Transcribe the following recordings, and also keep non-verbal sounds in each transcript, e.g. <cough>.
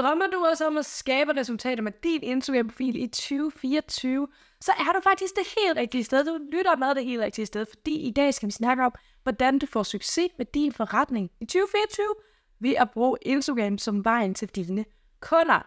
Drømmer du også om at skabe resultater med din Instagram-profil i 2024, så er du faktisk det helt rigtige sted. Du lytter med det helt rigtige sted, fordi i dag skal vi snakke om, hvordan du får succes med din forretning i 2024 ved at bruge Instagram som vejen til dine kunder.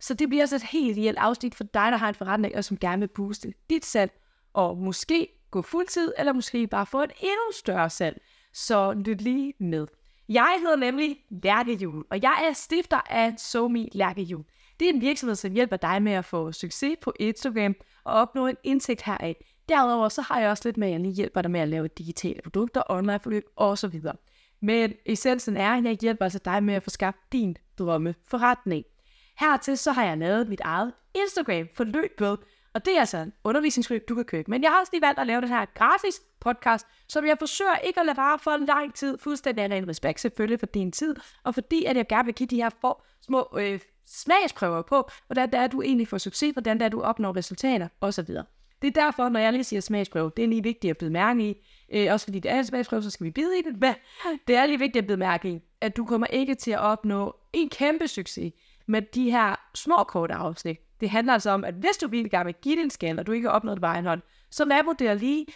Så det bliver altså et helt reelt afsnit for dig, der har en forretning, og som gerne vil booste dit salg, og måske gå fuldtid, eller måske bare få et endnu større salg. Så lyt lige med. Jeg hedder nemlig Lærkehjul, og jeg er stifter af SoMe Lærkehjul. Det er en virksomhed, som hjælper dig med at få succes på Instagram og opnå en indtægt heraf. Derudover så har jeg også lidt med, at jeg lige hjælper dig med at lave digitale produkter, online forløb osv. Men essensen er, at jeg hjælper altså dig med at få skabt din drømme forretning. Hertil så har jeg lavet mit eget Instagram forløb med, og det er altså en undervisningsforløb, du kan købe. Men jeg har også lige valgt at lave den her gratis podcast, som jeg forsøger ikke at lade vare for en lang tid, fuldstændig af en respekt selvfølgelig for din tid, og fordi at jeg gerne vil give de her for, små øh, smagsprøver på, hvordan det er, du egentlig får succes, hvordan det er, du opnår resultater osv. Det er derfor, når jeg lige siger smagsprøve, det er lige vigtigt at bide mærke i, øh, også fordi det er en smagsprøve, så skal vi bide i det, men <laughs> det er lige vigtigt at bide mærke i, at du kommer ikke til at opnå en kæmpe succes med de her små korte afsnit. Det handler altså om, at hvis du virkelig gerne med give din skal, og du ikke har opnået det på egen hånd, så revurder lige,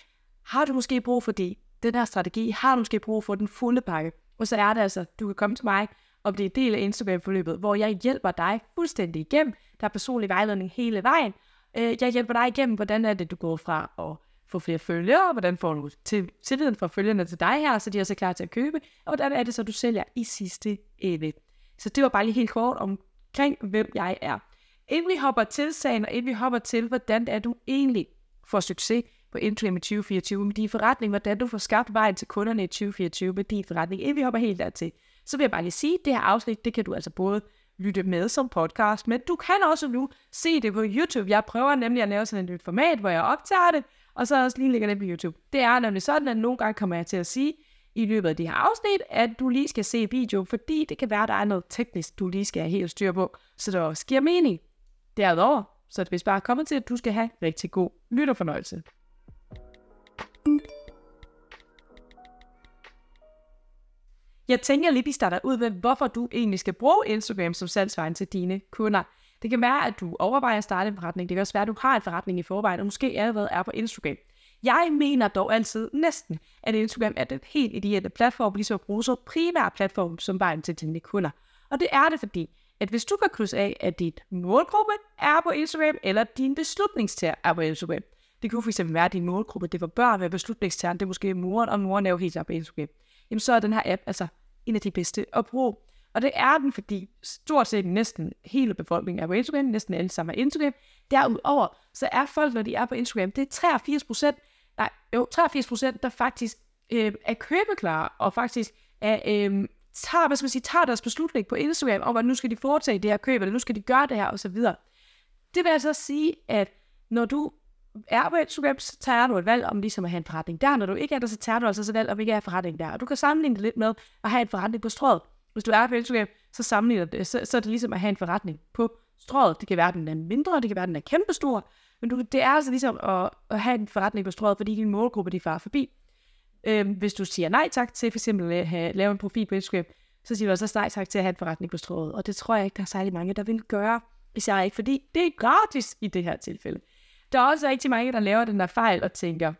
har du måske brug for det, den her strategi, har du måske brug for den fulde pakke. Og så er det altså, du kan komme til mig og blive del af Instagram-forløbet, hvor jeg hjælper dig fuldstændig igennem. Der er personlig vejledning hele vejen. Øh, jeg hjælper dig igennem, hvordan er det, du går fra at få flere følgere, hvordan får du til, tilliden fra følgerne til dig her, så de er så klar til at købe, og hvordan er det så, du sælger i sidste ende. Så det var bare lige helt kort omkring, hvem jeg er. Inden vi hopper til sagen, og inden vi hopper til, hvordan er du egentlig får succes på Intrim i 2024 med din forretning, hvordan du får skabt vejen til kunderne i 2024 med din forretning, inden vi hopper helt dertil, så vil jeg bare lige sige, at det her afsnit, det kan du altså både lytte med som podcast, men du kan også nu se det på YouTube. Jeg prøver nemlig at lave sådan et nyt format, hvor jeg optager det, og så også lige lægger det på YouTube. Det er nemlig sådan, at nogle gange kommer jeg til at sige i løbet af det her afsnit, at du lige skal se video, fordi det kan være, at der er noget teknisk, du lige skal have helt styr på, så det også giver mening. Derudover, så det hvis bare kommer til, at du skal have rigtig god lytterfornøjelse. Jeg tænker lige, vi starter ud med, hvorfor du egentlig skal bruge Instagram som salgsvejen til dine kunder. Det kan være, at du overvejer at starte en forretning. Det kan også være, at du har en forretning i forvejen, og måske allerede er på Instagram. Jeg mener dog altid næsten, at Instagram er den helt ideelle platform, ligesom at bruge så primær platform som vejen til dine kunder. Og det er det, fordi at hvis du kan krydse af, at dit målgruppe er på Instagram, eller din beslutningstager er på Instagram. Det kunne fx være, at din målgruppe det var børn med beslutningstageren, det er måske moren, og moren er jo helt op på Instagram. Jamen så er den her app altså en af de bedste at bruge. Og det er den, fordi stort set næsten hele befolkningen er på Instagram, næsten alle sammen er Instagram. Derudover, så er folk, når de er på Instagram, det er 83 procent, nej, jo, 83 procent, der faktisk øh, er købeklare, og faktisk er, øh, tager, hvad skal man sige, tager deres beslutning på Instagram om, at nu skal de foretage det her køb, eller nu skal de gøre det her, og så videre. Det vil altså sige, at når du er på Instagram, så tager du et valg om ligesom at have en forretning der. Når du ikke er der, så tager du altså et valg om ikke at have en forretning der. Og du kan sammenligne det lidt med at have en forretning på strået. Hvis du er på Instagram, så sammenligner det, så, så er det ligesom at have en forretning på strået. Det kan være, at den er mindre, det kan være, at den er kæmpestor, men du, det er altså ligesom at, at have en forretning på strået, fordi din målgruppe, de farer forbi. Øhm, hvis du siger nej tak til for eksempel at have, lave en profil på Instagram, så siger du altså også nej tak til at have en forretning på strået. Og det tror jeg ikke, der er særlig mange, der vil gøre, især ikke, fordi det er gratis i det her tilfælde. Der er også rigtig mange, der laver den der fejl og tænker,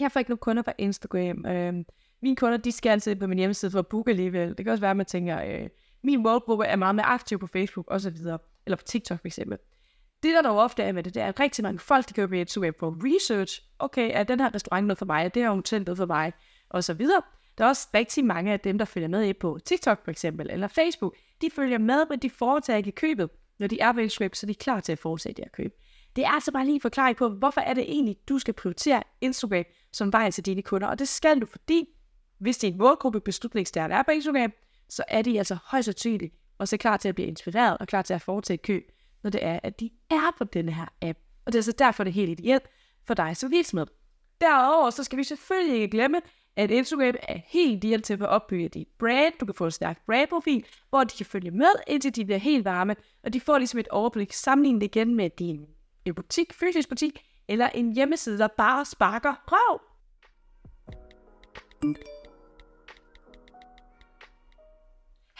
jeg får ikke nogen kunder på Instagram. Øhm, mine kunder, de skal altid på min hjemmeside for at booke alligevel. Det kan også være, at man tænker, øh, min målgruppe er meget mere aktiv på Facebook osv. Eller på TikTok for eksempel. Det der dog ofte er med det, det er, at rigtig mange folk, de køber på Instagram på research. Okay, er den her restaurant noget for mig? Er det her hotel noget for mig? Og så videre. Der er også rigtig mange af dem, der følger med på TikTok for eksempel, eller Facebook. De følger med, men de foretager ikke købet. Når de er på Instagram, så de er de klar til at fortsætte at købe. køb. Det er altså bare lige en forklaring på, hvorfor er det egentlig, du skal prioritere Instagram som vej til dine kunder. Og det skal du, fordi hvis din målgruppe beslutningsstærk er på Instagram, så er de altså højst sandsynligt også klar til at blive inspireret og klar til at foretage køb, når det er, at de er på denne her app. Og det er så derfor, det er helt ideelt for dig som virksomhed. Derover så skal vi selvfølgelig ikke glemme, at Instagram er helt ideelt til at opbygge dit brand. Du kan få en stærk brandprofil, hvor de kan følge med, indtil de bliver helt varme, og de får ligesom et overblik sammenlignet igen med din en butik, fysisk butik, eller en hjemmeside, der bare sparker røv.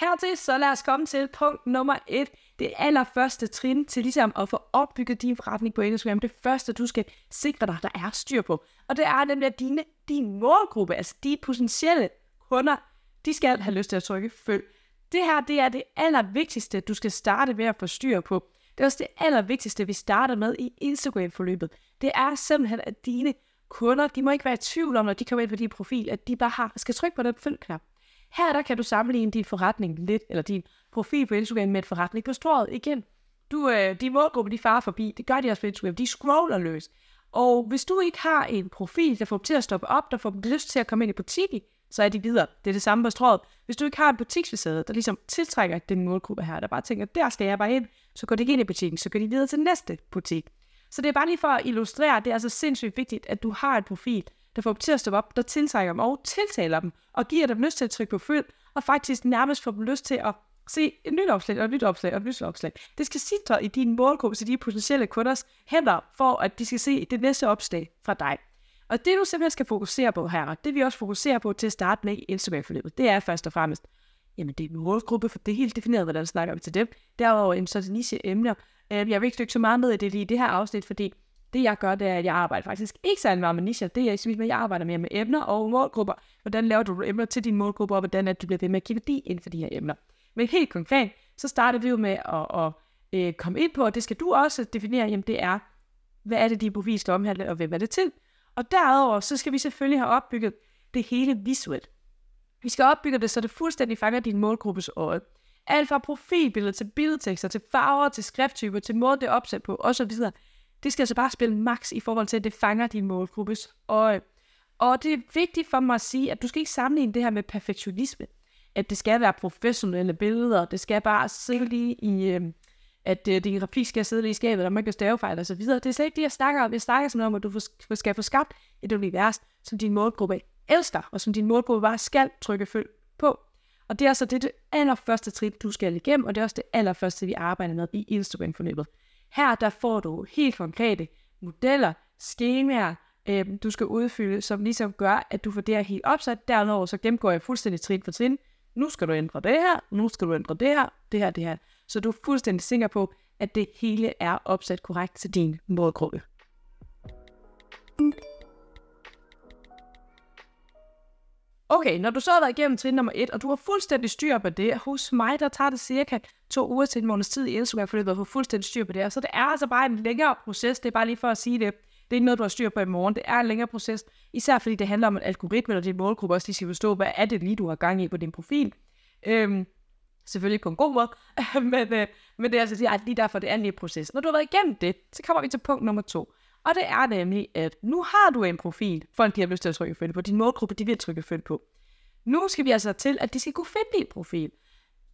Hertil, så lad os komme til punkt nummer 1, det allerførste trin til ligesom at få opbygget din forretning på Instagram. Det første, du skal sikre dig, der er styr på. Og det er nemlig, at dine, din målgruppe, altså de potentielle kunder, de skal have lyst til at trykke følg. Det her, det er det allervigtigste, du skal starte med at få styr på. Det er også det allervigtigste, vi starter med i Instagram-forløbet. Det er simpelthen, at dine kunder, de må ikke være i tvivl om, når de kommer ind på din profil, at de bare har, skal trykke på den følg-knap. Her der kan du sammenligne din forretning lidt, eller din profil på Instagram med et forretning på strået igen. Du, øh, de målgrupper, de farer forbi, det gør de også på Instagram, de scroller løs. Og hvis du ikke har en profil, der får dem til at stoppe op, der får dem lyst til at komme ind i butikken, så er de videre. Det er det samme på strået. Hvis du ikke har en butiksfacade, der ligesom tiltrækker den målgruppe her, der bare tænker, der skal jeg bare ind, så går de ind i butikken, så går de videre til næste butik. Så det er bare lige for at illustrere, det er altså sindssygt vigtigt, at du har en profil, der får dem til at stoppe op, der tiltrækker dem og tiltaler dem, og giver dem lyst til at trykke på følg, og faktisk nærmest får dem lyst til at se et nyt opslag, og et nyt opslag, og et nyt opslag. Det skal sidde i din målgruppe, så de potentielle kunders hænder, for at de skal se det næste opslag fra dig. Og det du simpelthen skal fokusere på her, og det vi også fokuserer på til at starte med i Instagram-forløbet, det er først og fremmest, jamen det er en målgruppe, for det er helt defineret, hvordan snakker om til dem. Derover en sådan niche emner. Øhm, jeg vil ikke dykke så meget ned i det lige i det her afsnit, fordi det jeg gør, det er, at jeg arbejder faktisk ikke særlig meget med nicher. Det er jeg, at jeg arbejder mere med emner og målgrupper. Hvordan laver du emner til dine målgrupper, og hvordan er du bliver ved med at give værdi inden for de her emner. Men helt konkret, så starter vi jo med at, at, at øh, komme ind på, og det skal du også definere, jamen det er, hvad er det, de profil skal omhandle, og hvem er det til? Og derudover, så skal vi selvfølgelig have opbygget det hele visuelt. Vi skal opbygge det, så det fuldstændig fanger din målgruppes øje. Alt fra profilbilleder til billedtekster, til farver, til skrifttyper, til måde det er opsat på, osv. Det skal altså bare spille max i forhold til, at det fanger din målgruppes øje. Og det er vigtigt for mig at sige, at du skal ikke sammenligne det her med perfektionisme. At det skal være professionelle billeder, det skal bare sidde lige i, øh, at øh, din grafik skal sidde lige i skabet, og man kan stavefejl og så videre. Det er slet ikke det, jeg snakker om. Jeg snakker om, at du skal få skabt et univers, som din målgruppe elsker, og som din målgruppe bare skal trykke følg på. Og det er altså det, det allerførste trin, du skal igennem, og det er også det allerførste, vi arbejder med i Instagram-forløbet. Her der får du helt konkrete modeller, skemaer, øh, du skal udfylde, som ligesom gør, at du får det her helt opsat. Derudover så gennemgår jeg fuldstændig trin for trin. Nu skal du ændre det her, nu skal du ændre det her, det her, det her. Så du er fuldstændig sikker på, at det hele er opsat korrekt til din målgruppe. Okay, når du så har været igennem trin nummer 1, og du har fuldstændig styr på det, hos mig, der tager det cirka to uger til en måneds tid i Instagram, for at få fuldstændig styr på det. Så det er altså bare en længere proces, det er bare lige for at sige det. Det er ikke noget, du har styr på i morgen. Det er en længere proces, især fordi det handler om en algoritme, og din målgruppe også lige skal forstå, hvad er det lige, du har gang i på din profil. Øhm, selvfølgelig på en god måde, <laughs> men, øh, men det er altså lige derfor, det er en lige proces. Når du har været igennem det, så kommer vi til punkt nummer to. Og det er nemlig, at nu har du en profil, folk de har lyst til at trykke følge på. Din målgruppe, de vil trykke følge på. Nu skal vi altså til, at de skal kunne finde din profil.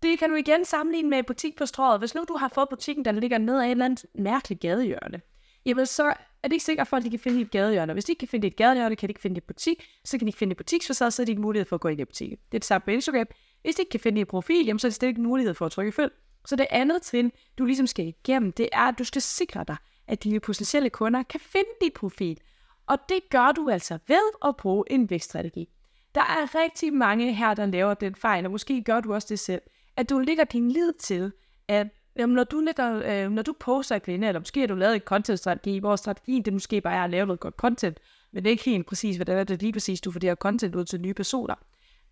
Det kan du igen sammenligne med butik på strået. Hvis nu du har fået butikken, der ligger ned ad et eller andet mærkeligt gadehjørne, jamen så er det ikke sikkert for, at de kan finde dit gadehjørne. Hvis de ikke kan finde dit gadehjørne, kan de ikke finde dit butik, så kan de finde dit butiksfacade, så er det ikke mulighed for at gå ind i butikken. Det er det samme på Instagram. Hvis de ikke kan finde dit profil, jamen så er det ikke mulighed for at trykke følg. Så det andet trin, du ligesom skal igennem, det er, at du skal sikre dig, at dine potentielle kunder kan finde dit profil. Og det gør du altså ved at bruge en vækststrategi. Der er rigtig mange her, der laver den fejl, og måske gør du også det selv, at du lægger din lid til, at jamen, når, du lægger, øh, når du poster et kvinde, eller måske har du lavet en content-strategi, hvor strategien det måske bare er at lave noget godt content, men det er ikke helt præcis, hvordan er det lige præcis, du får det her content ud til nye personer.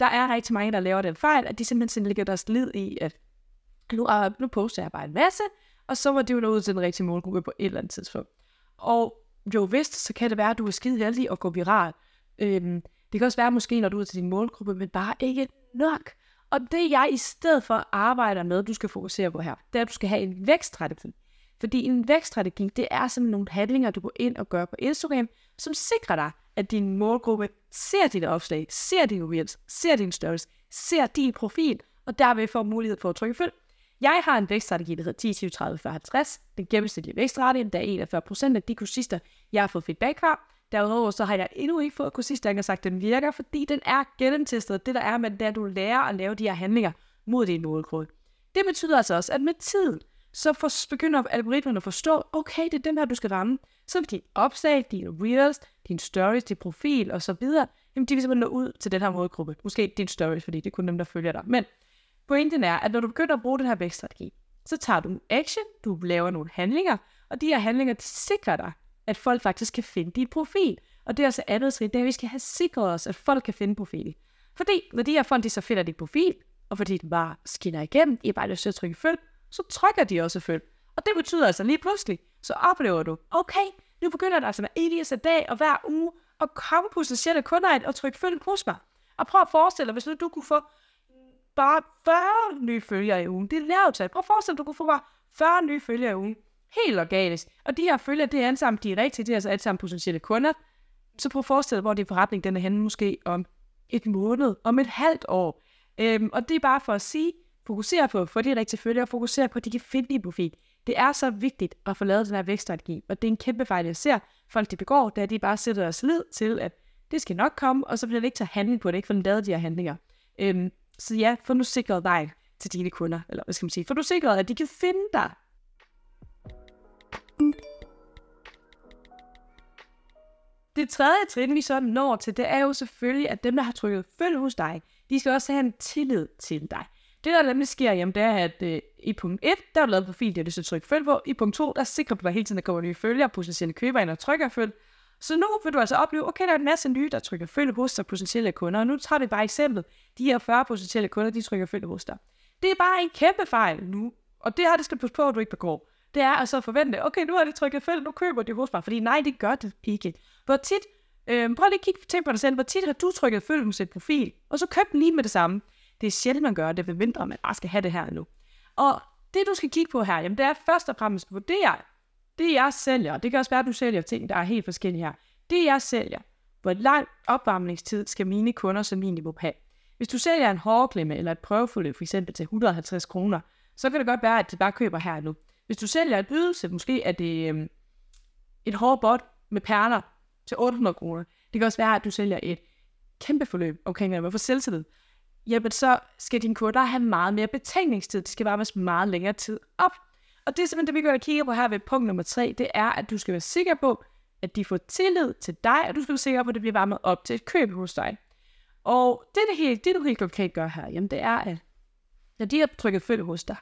Der er rigtig mange, der laver den fejl, at de simpelthen lægger deres lid i, at nu, øh, nu poster jeg bare en masse, og så var det jo noget ud til den rigtige målgruppe på et eller andet tidspunkt. Og jo vist, så kan det være, at du er skide heldig og gå viral. Øhm, det kan også være måske, når du er til din målgruppe, men bare ikke nok. Og det jeg i stedet for arbejder med, du skal fokusere på her, det er, at du skal have en vækststrategi. Fordi en vækststrategi, det er simpelthen nogle handlinger, du går ind og gør på Instagram, som sikrer dig, at din målgruppe ser dit opslag, ser dine reels, ser din stories, ser din profil, og derved får mulighed for at trykke følg. Jeg har en vækststrategi, der hedder 10, 20, 30, 40, 50. Den gennemsnitlige vækstrate, der er 41 procent af de kursister, jeg har fået feedback fra. Derudover så har jeg endnu ikke fået kursister, der har sagt, at den virker, fordi den er gennemtestet. Det der er med, det er, at du lærer at lave de her handlinger mod din målgruppe. Det betyder altså også, at med tiden, så for, begynder algoritmerne at forstå, okay, det er den her, du skal ramme. Så vil dine opslag, dine reels, din stories, din profil osv., jamen de vil simpelthen nå ud til den her målgruppe. Måske din stories, fordi det er kun dem, der følger dig. Men pointen er, at når du begynder at bruge den her vækststrategi, så tager du en action, du laver nogle handlinger, og de her handlinger de sikrer dig, at folk faktisk kan finde din profil. Og det er altså andet skridt, det er, at vi skal have sikret os, at folk kan finde profil. Fordi når de her folk, de så finder din profil, og fordi den bare skinner igennem, de er bare lyst til at trykke følg, så trykker de også følg. Og det betyder altså lige pludselig, så oplever du, okay, nu begynder der altså hver eneste dag og hver uge at komme potentielle kunder ind og trykke følg hos mig. Og prøv at forestille dig, hvis nu du kunne få bare 40 nye følgere i ugen. Det er lavt tal. Prøv at forestille dig, du kunne få bare 40 nye følgere i ugen. Helt organisk. Og de her følgere, det er alle sammen direkte, det er altså alle sammen potentielle kunder. Så prøv at forestille dig, hvor din forretning den er henne måske om et måned, om et halvt år. Øhm, og det er bare for at sige, fokusere på at få de rigtige følgere, og fokusere på, at de kan finde din profil. Det er så vigtigt at få lavet den her vækststrategi, og det er en kæmpe fejl, jeg ser folk, de begår, da de bare sætter deres lid til, at det skal nok komme, og så bliver det ikke tage handling på det, ikke for den lavet de her handlinger. Øhm, så ja, få nu sikret vej til dine kunder, eller hvad skal man sige, få nu sikret, at de kan finde dig. Det tredje trin, vi så når til, det er jo selvfølgelig, at dem, der har trykket følg hos dig, de skal også have en tillid til dig. Det, der nemlig sker, jamen, det er, at øh, i punkt 1, der er du lavet profil, det er du så trykke følg på. I punkt 2, der sikrer du dig hele tiden, at der kommer nye følgere, potentielle købere ind og trykker følg. Så nu vil du altså opleve, okay, der er en masse nye, der trykker følge hos dig, potentielle kunder. Og nu tager vi bare eksempel. De her 40 potentielle kunder, de trykker følge hos dig. Det er bare en kæmpe fejl nu. Og det her, det skal du passe på, at du ikke begår. Det er altså at forvente, okay, nu har de trykket følge, nu køber de hos mig. Fordi nej, det gør det ikke. Hvor tit, øh, prøv lige at kigge tænk på dig selv, hvor tit har du trykket følge hos et profil, og så køb den lige med det samme. Det er sjældent, man gør det, ved mindre man bare skal have det her nu. Og det, du skal kigge på her, jamen, det er først og fremmest at vurdere, det jeg sælger, det kan også være, at du sælger ting, der er helt forskellige her det jeg sælger, hvor lang opvarmningstid skal mine kunder som minimum have. Hvis du sælger en hårklemme eller et prøveforløb for eksempel til 150 kroner, så kan det godt være, at de bare køber her nu. Hvis du sælger et ydelse, måske er det øhm, et hårbot med perler til 800 kroner. Det kan også være, at du sælger et kæmpe forløb omkring okay, hvad for selvtillid. Jamen så skal dine kunder have meget mere betænkningstid. Det skal varmes meget længere tid op. Og det er simpelthen det, vi går og kigger på her ved punkt nummer 3. Det er, at du skal være sikker på, at de får tillid til dig, og du skal være sikker på, at det bliver varmet op til et køb hos dig. Og det, det, helt, det du helt konkret gør her, jamen det er, at når de har trykket følge hos dig,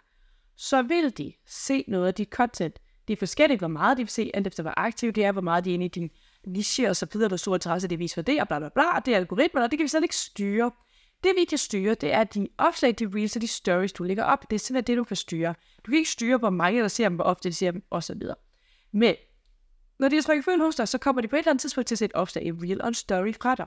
så vil de se noget af dit content. Det er forskelligt, hvor meget de vil se, alt efter hvor aktiv de er, hvor meget de er inde i din niche og så videre, hvor stor interesse det viser for det, og bla bla bla, og det er algoritmer, og det kan vi slet ikke styre. Det vi kan styre, det er de opslag, de reels og de stories, du lægger op. Det er simpelthen det, du kan styre. Du kan ikke styre, hvor mange der ser dem, hvor ofte de ser dem, osv. Men når de har trykket følge hos dig, så kommer de på et eller andet tidspunkt til at sætte opslag i Reel og en Story fra dig.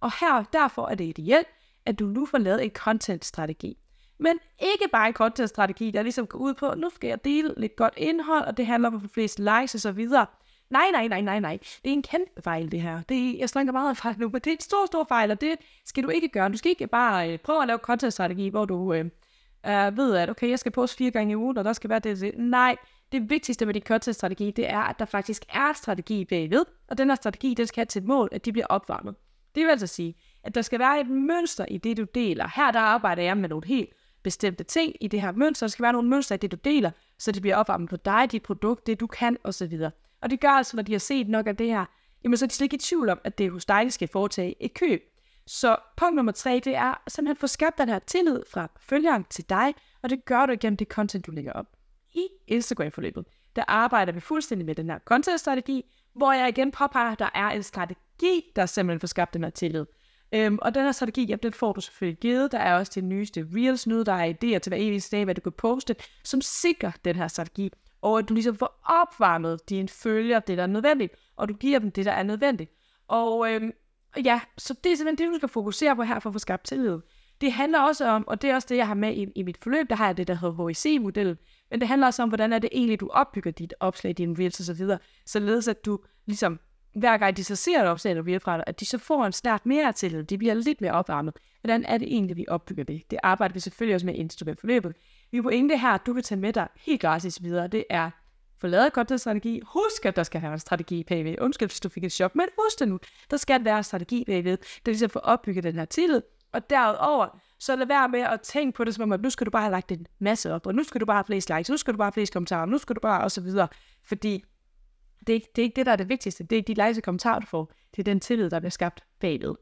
Og her, derfor er det ideelt, at du nu får lavet en content-strategi. Men ikke bare en content-strategi, der ligesom går ud på, nu skal jeg dele lidt godt indhold, og det handler om at få flest likes og så videre. Nej, nej, nej, nej, nej. Det er en kæmpe fejl, det her. Det er, jeg snakker meget af fejl nu, men det er en stor, stor fejl, og det skal du ikke gøre. Du skal ikke bare øh, prøve at lave content-strategi, hvor du øh, øh, ved, at okay, jeg skal poste fire gange i ugen, og der skal være det. Nej, det vigtigste med din content-strategi, det er, at der faktisk er en strategi bagved, og den her strategi, den skal have til mål, at de bliver opvarmet. Det vil altså sige, at der skal være et mønster i det, du deler. Her der arbejder jeg med nogle helt bestemte ting i det her mønster. Der skal være nogle mønster i det, du deler, så det bliver opvarmet på dig, dit produkt, det du kan osv. Og det gør altså, når de har set nok af det her, jamen så er de slet ikke i tvivl om, at det er hos dig, de skal foretage et køb. Så punkt nummer tre, det er simpelthen at få skabt den her tillid fra følgeren til dig, og det gør du igennem det content, du lægger op i Instagram-forløbet, der arbejder vi fuldstændig med den her content-strategi, hvor jeg igen påpeger, at der er en strategi, der simpelthen får skabt den her tillid. Øhm, og den her strategi, ja, den får du selvfølgelig givet. Der er også det nyeste Reels nu, der er idéer til hver eneste dag, hvad du kan poste, som sikrer den her strategi. Og at du ligesom får opvarmet dine følger, det der er nødvendigt, og du giver dem det, der er nødvendigt. Og øhm, ja, så det er simpelthen det, du skal fokusere på her for at få skabt tillid. Det handler også om, og det er også det, jeg har med i, i mit forløb, der har jeg det, der hedder HIC-modellen, men det handler også om, hvordan er det egentlig, du opbygger dit opslag, dine reels og så videre, således at du ligesom, hver gang de så ser et opslag, eller fra dig, at de så får en snart mere tillid, de bliver lidt mere opvarmet. Hvordan er det egentlig, vi opbygger det? Det arbejder vi selvfølgelig også med Instagram-forløbet. Vi pointe her, du kan tage med dig helt gratis videre, det er få lavet content-strategi. Husk, at der skal have en strategi bagved. Undskyld, hvis du fik et shop, men husk det nu. Der skal være en strategi bagved, der ligesom får opbygget den her tillid. Og derudover, så lad være med at tænke på det som om, at nu skal du bare have lagt en masse op, og nu skal du bare have flest likes, nu skal du bare have flest kommentarer, nu skal du bare, og så videre. Fordi det er, ikke, det er ikke det, der er det vigtigste. Det er ikke de likes og kommentarer, du får. Det er den tillid, der bliver skabt bagved.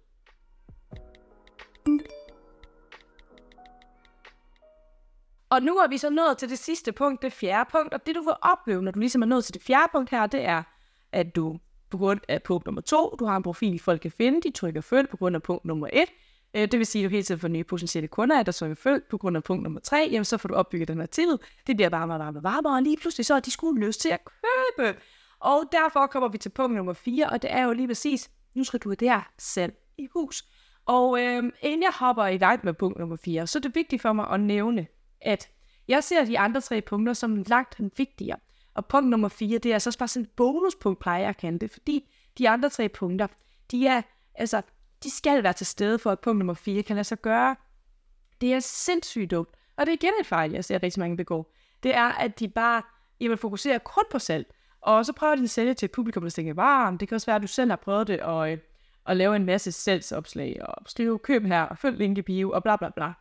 Og nu er vi så nået til det sidste punkt, det fjerde punkt, og det du vil opleve, når du ligesom er nået til det fjerde punkt her, det er, at du på grund af punkt nummer to, du har en profil, folk kan finde, de trykker følg på grund af punkt nummer et, øh, det vil sige, at du hele tiden får nye potentielle kunder, der trykker følg på grund af punkt nummer tre, jamen så får du opbygget den her tillid, det bliver varmere og varmere varmere, og lige pludselig så er de skulle lyst til at købe. Og derfor kommer vi til punkt nummer 4, og det er jo lige præcis, nu skal du have det her selv i hus. Og øh, inden jeg hopper i vej med punkt nummer 4, så er det vigtigt for mig at nævne, at jeg ser de andre tre punkter som langt vigtigere. Og punkt nummer 4, det er så bare sådan et bonuspunkt, plejer jeg at det, fordi de andre tre punkter, de er, altså, de skal være til stede for, at punkt nummer 4 kan lade sig gøre. Det er sindssygt dumt. Og det er igen et fejl, jeg ser rigtig mange begå. Det er, at de bare jamen, fokuserer kun på salg. Og så prøver de at sælge til et publikum, der tænker, varm, det kan også være, at du selv har prøvet det, og, øh, og lave en masse salgsopslag, og skrive, køb her, og følg link i bio, og bla bla bla.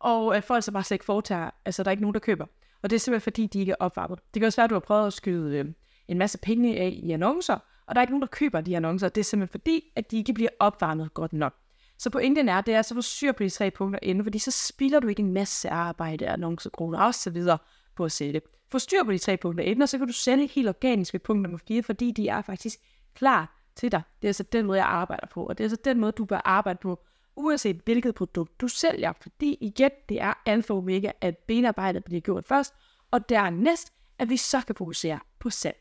Og at folk så bare slet ikke foretager, altså der er ikke nogen, der køber. Og det er simpelthen fordi, de ikke er opvarmet. Det kan også være, at du har prøvet at skyde øh, en masse penge af i annoncer, og der er ikke nogen, der køber de annoncer. Det er simpelthen fordi, at de ikke bliver opvarmet godt nok. Så pointen er, det er så få på de tre punkter inden, fordi så spilder du ikke en masse arbejde, annoncekroner og så videre på at sælge. Få styr på de tre punkter inden, og så kan du sælge helt organisk ved punkt nummer 4, fordi de er faktisk klar til dig. Det er altså den måde, jeg arbejder på, og det er altså den måde, du bør arbejde på, uanset hvilket produkt du sælger. Fordi igen, det er alfa og omega, at benarbejdet bliver gjort først, og dernæst, at vi så kan fokusere på salg.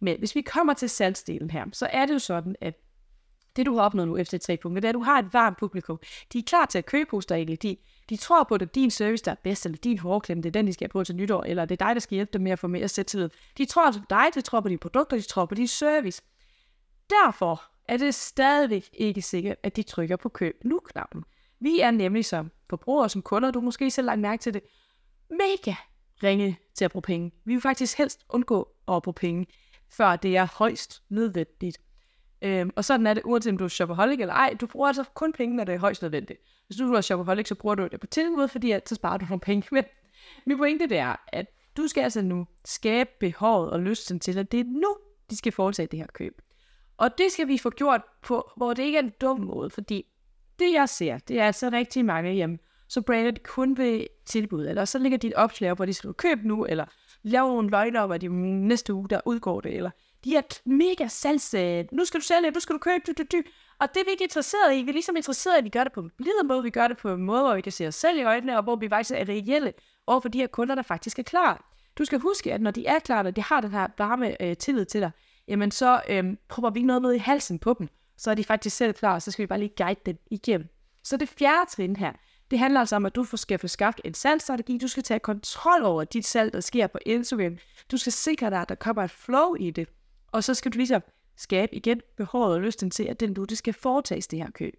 Men hvis vi kommer til salgsdelen her, så er det jo sådan, at det du har opnået nu efter tre punkter, det er, at du har et varmt publikum. De er klar til at købe hos dig egentlig. De, de tror på, at det er din service, der er bedst, eller din hårklem, det er den, de skal have på til nytår, eller det er dig, der skal hjælpe dem med at få mere selvtillid. De tror på dig, de tror på dine produkter, de tror på din service. Derfor er det stadigvæk ikke sikkert, at de trykker på køb nu-knappen. Vi er nemlig som forbrugere, som kunder, du måske selv lagt mærke til det, mega ringe til at bruge penge. Vi vil faktisk helst undgå at bruge penge, før det er højst nødvendigt. Øhm, og sådan er det, uanset om du er shopaholic eller ej, du bruger altså kun penge, når det er højst nødvendigt. Hvis du er shopaholic, så bruger du det på tilbud, fordi at, så sparer du nogle penge. Men min pointe det er, at du skal altså nu skabe behovet og lysten til, at det er nu, de skal foretage det her køb. Og det skal vi få gjort på, hvor det ikke er en dum måde, fordi det jeg ser, det er altså rigtig mange hjem, så brander det kun ved tilbud, eller så ligger dit opslag hvor de skal købe nu, eller lave nogle løgner om, at de næste uge, der udgår det, eller de er mega salgs, nu skal du sælge, nu skal du købe, du, du, du. og det er vi ikke interesseret i. Vi er ligesom interesseret i, at vi gør det på en blid måde, vi gør det på en måde, hvor vi kan se os selv i øjnene, og hvor vi faktisk er reelle over for de her kunder, der faktisk er klar. Du skal huske, at når de er klar, og de har den her varme øh, tillid til dig, jamen så øhm, prøver vi ikke noget med i halsen på dem. Så er de faktisk selv klar, og så skal vi bare lige guide dem igennem. Så det fjerde trin her, det handler altså om, at du skal få skabt en salgsstrategi. Du skal tage kontrol over dit salg, der sker på Instagram. Du skal sikre dig, at der kommer et flow i det. Og så skal du ligesom skabe igen behovet og lysten til, at den du, det skal foretages det her køb.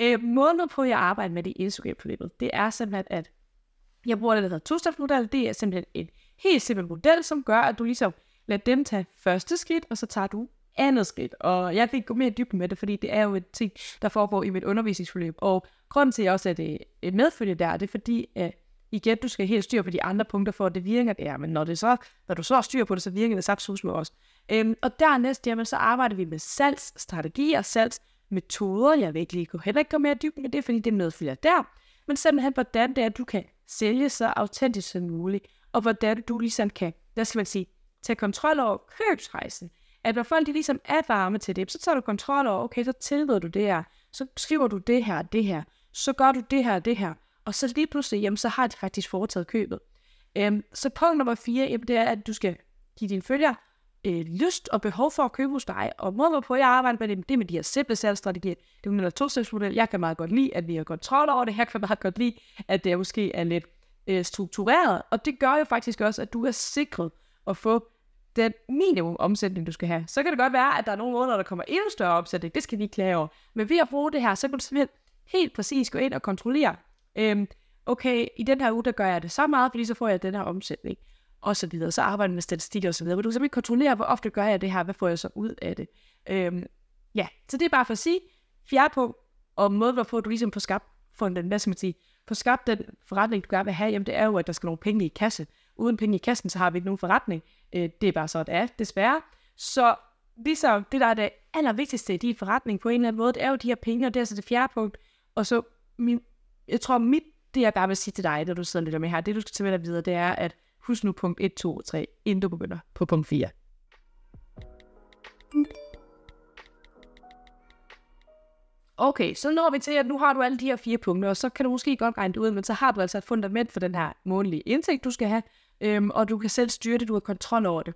Øh, måden på, at jeg arbejder med det Instagram-forløbet, det er simpelthen, at jeg bruger det, der hedder to Det er simpelthen en helt simpel model, som gør, at du ligesom lad dem tage første skridt, og så tager du andet skridt. Og jeg kan ikke gå mere dybt med det, fordi det er jo et ting, der foregår i mit undervisningsforløb. Og grunden til, at jeg også er det et medfølge der, det er fordi, at igen, du skal helt styr på de andre punkter, for at det virker der. Men når, det så, når du så har styr på det, så virker det saftsus med os. Øhm, og dernæst, jamen, så arbejder vi med salgsstrategier, salgsmetoder. Jeg vil ikke lige gå heller ikke gå mere dybt med det, fordi det er medfølger der. Men simpelthen, hvordan det er, at du kan sælge så autentisk som muligt, og hvordan du ligesom kan, der skal man sige, tage kontrol over købsrejsen. At når folk de ligesom er varme til det, så tager du kontrol over, okay, så tilbyder du det her, så skriver du det her det her, så gør du det her det her, og så lige pludselig, jamen, så har de faktisk foretaget købet. Øhm, så punkt nummer fire, jamen, det er, at du skal give dine følgere øh, lyst og behov for at købe hos dig. Og måden, på jeg arbejder med det, det er med de her simple salgsstrategier. Det er jo en to model. Jeg kan meget godt lide, at vi har kontrol over det. Jeg kan meget godt lide, at det måske er lidt øh, struktureret. Og det gør jo faktisk også, at du er sikret at få den minimum omsætning, du skal have. Så kan det godt være, at der er nogle måneder, der kommer endnu større omsætning. Det skal vi ikke klage over. Men ved at bruge det her, så kan du simpelthen helt præcis gå ind og kontrollere, øhm, okay, i den her uge, der gør jeg det så meget, fordi så får jeg den her omsætning, og så videre. Så arbejder med statistik og så videre. Men du kan simpelthen kontrollere, hvor ofte gør jeg det her, hvad får jeg så ud af det. Øhm, ja, så det er bare for at sige, fjerde på, og måde, hvorpå du ligesom får skabt, for den, hvad skal man sige, får skabt den forretning, du gerne vil have, jamen det er jo, at der skal nogle penge i kasse. Uden penge i kassen, så har vi ikke nogen forretning. Øh, det er bare så, det er, desværre. Så ligesom det, der er det allervigtigste i din forretning på en eller anden måde, det er jo de her penge, og det er så det fjerde punkt. Og så, min, jeg tror, mit det jeg bare vil sige til dig, når du sidder lidt med her, det du skal tage med dig videre, det er, at husk nu punkt 1, 2 og 3, inden du begynder på punkt 4. Okay, så når vi til, at nu har du alle de her fire punkter, og så kan du måske godt regne det ud, men så har du altså et fundament for den her månedlige indtægt, du skal have, øhm, og du kan selv styre det, du har kontrol over det.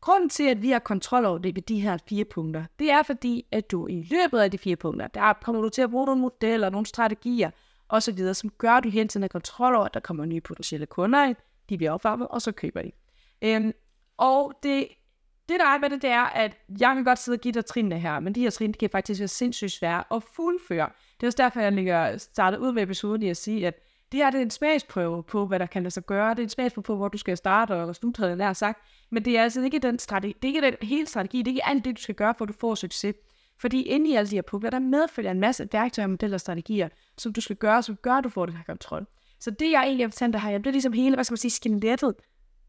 Grunden til, at vi har kontrol over det ved de her fire punkter, det er fordi, at du i løbet af de fire punkter, der kommer du til at bruge nogle modeller, nogle strategier osv., som gør, at du hele tiden har kontrol over, at der kommer nye potentielle kunder ind, de bliver opvarmet, og så køber de. Øhm, og det, det der er med det, det er, at jeg kan godt sidde og give dig trinene her, men de her trin, kan faktisk være sindssygt svære at fuldføre. Det er også derfor, jeg ligger startet ud med episoden i at sige, at det her det er en smagsprøve på, hvad der kan lade sig gøre. Det er en smagsprøve på, hvor du skal starte og slutte, havde jeg sagt. Men det er altså ikke den strategi, det er ikke den hele strategi, det er ikke alt det, du skal gøre, for at du får succes. Fordi inde i alle de her punkter, der medfølger en masse værktøjer, modeller og strategier, som du skal gøre, som gør, at du får det her kontrol. Så det, jeg egentlig har fortalt dig her, det er ligesom hele, hvad skal man sige, skelettet.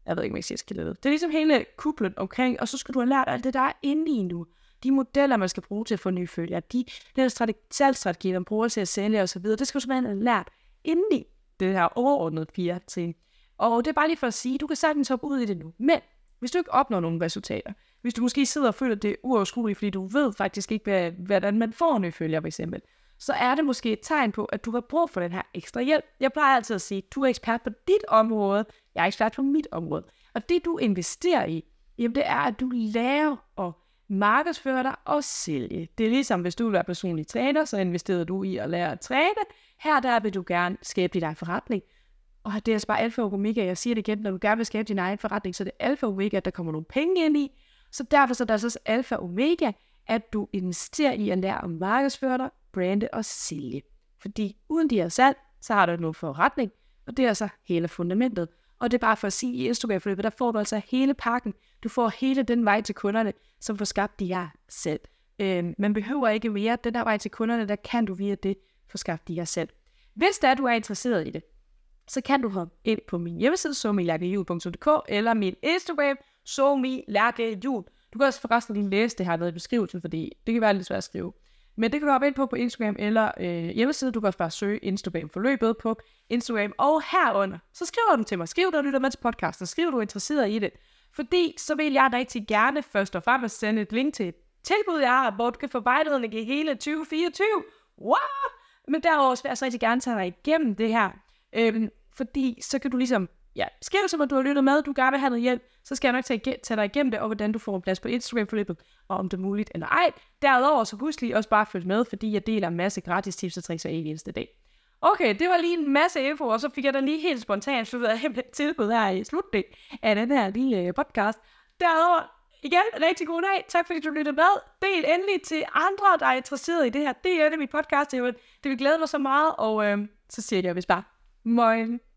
Jeg ved ikke, om jeg siger skelettet. Det er ligesom hele kuplen omkring, og så skal du have lært alt det, der er inde i nu. De modeller, man skal bruge til at få nye følgere, de, den strategi, salgsstrategi, man bruger til at sælge osv., det skal du simpelthen have lært indeni det her overordnede fire til. Og det er bare lige for at sige, du kan sagtens hoppe ud i det nu. Men hvis du ikke opnår nogle resultater, hvis du måske sidder og føler, at det er uoverskueligt, fordi du ved faktisk ikke, hvad, hvordan man får nye følger, for eksempel, så er det måske et tegn på, at du har brug for den her ekstra hjælp. Jeg plejer altid at sige, du er ekspert på dit område, jeg er ekspert på mit område. Og det, du investerer i, jamen det er, at du lærer at markedsføre dig og sælge. Det er ligesom, hvis du vil være personlig træner, så investerer du i at lære at træne. Her der vil du gerne skabe din egen forretning. Og det er altså bare alfa og omega. Jeg siger det igen, når du gerne vil skabe din egen forretning, så det er alfa og omega, at der kommer nogle penge ind i. Så derfor så er det også alfa og omega, at du investerer i at lære at markedsføre dig, brande og sælge. Fordi uden de her salg, så har du nogen forretning, og det er altså hele fundamentet. Og det er bare for at sige, i Instagram-forløbet, der får du altså hele pakken. Du får hele den vej til kunderne, som får skabt de jer selv. Øh, man behøver ikke mere. Den der vej til kunderne, der kan du via det få skabt de jer selv. Hvis der du er interesseret i det, så kan du hoppe ind på min hjemmeside, somilærkehjul.dk, eller min Instagram, somilærkehjul. Du kan også forresten lige læse det her nede i beskrivelsen, fordi det kan være lidt svært at skrive. Men det kan du hoppe ind på på Instagram eller øh, hjemmeside. Du kan også bare søge Instagram forløbet på Instagram. Og herunder, så skriver du til mig. Skriv, du lytter med til podcasten. Skriv, du er interesseret i det. Fordi så vil jeg rigtig gerne først og fremmest sende et link til et tilbud, jeg har, hvor du kan få vejledning i hele 2024. Wow! Men derover vil jeg så rigtig gerne tage dig igennem det her. Øhm, fordi så kan du ligesom ja, skriv til mig, du har lyttet med, du gerne vil have noget hjælp, så skal jeg nok tage, tage dig igennem det, og hvordan du får en plads på Instagram-forløbet, og om det er muligt eller ej. Derudover så husk lige også bare at følge med, fordi jeg deler en masse gratis tips og tricks hver eneste dag. Okay, det var lige en masse info, og så fik jeg da lige helt spontant sluttet af et tilbud her i slutningen af den her lille øh, podcast. Derudover, igen, rigtig god dag. Tak fordi du lyttede med. Del endelig til andre, der er interesseret i det her. Det er det mit podcast. Det vil, det vil glæde mig så meget, og øh, så siger jeg hvis bare, moin.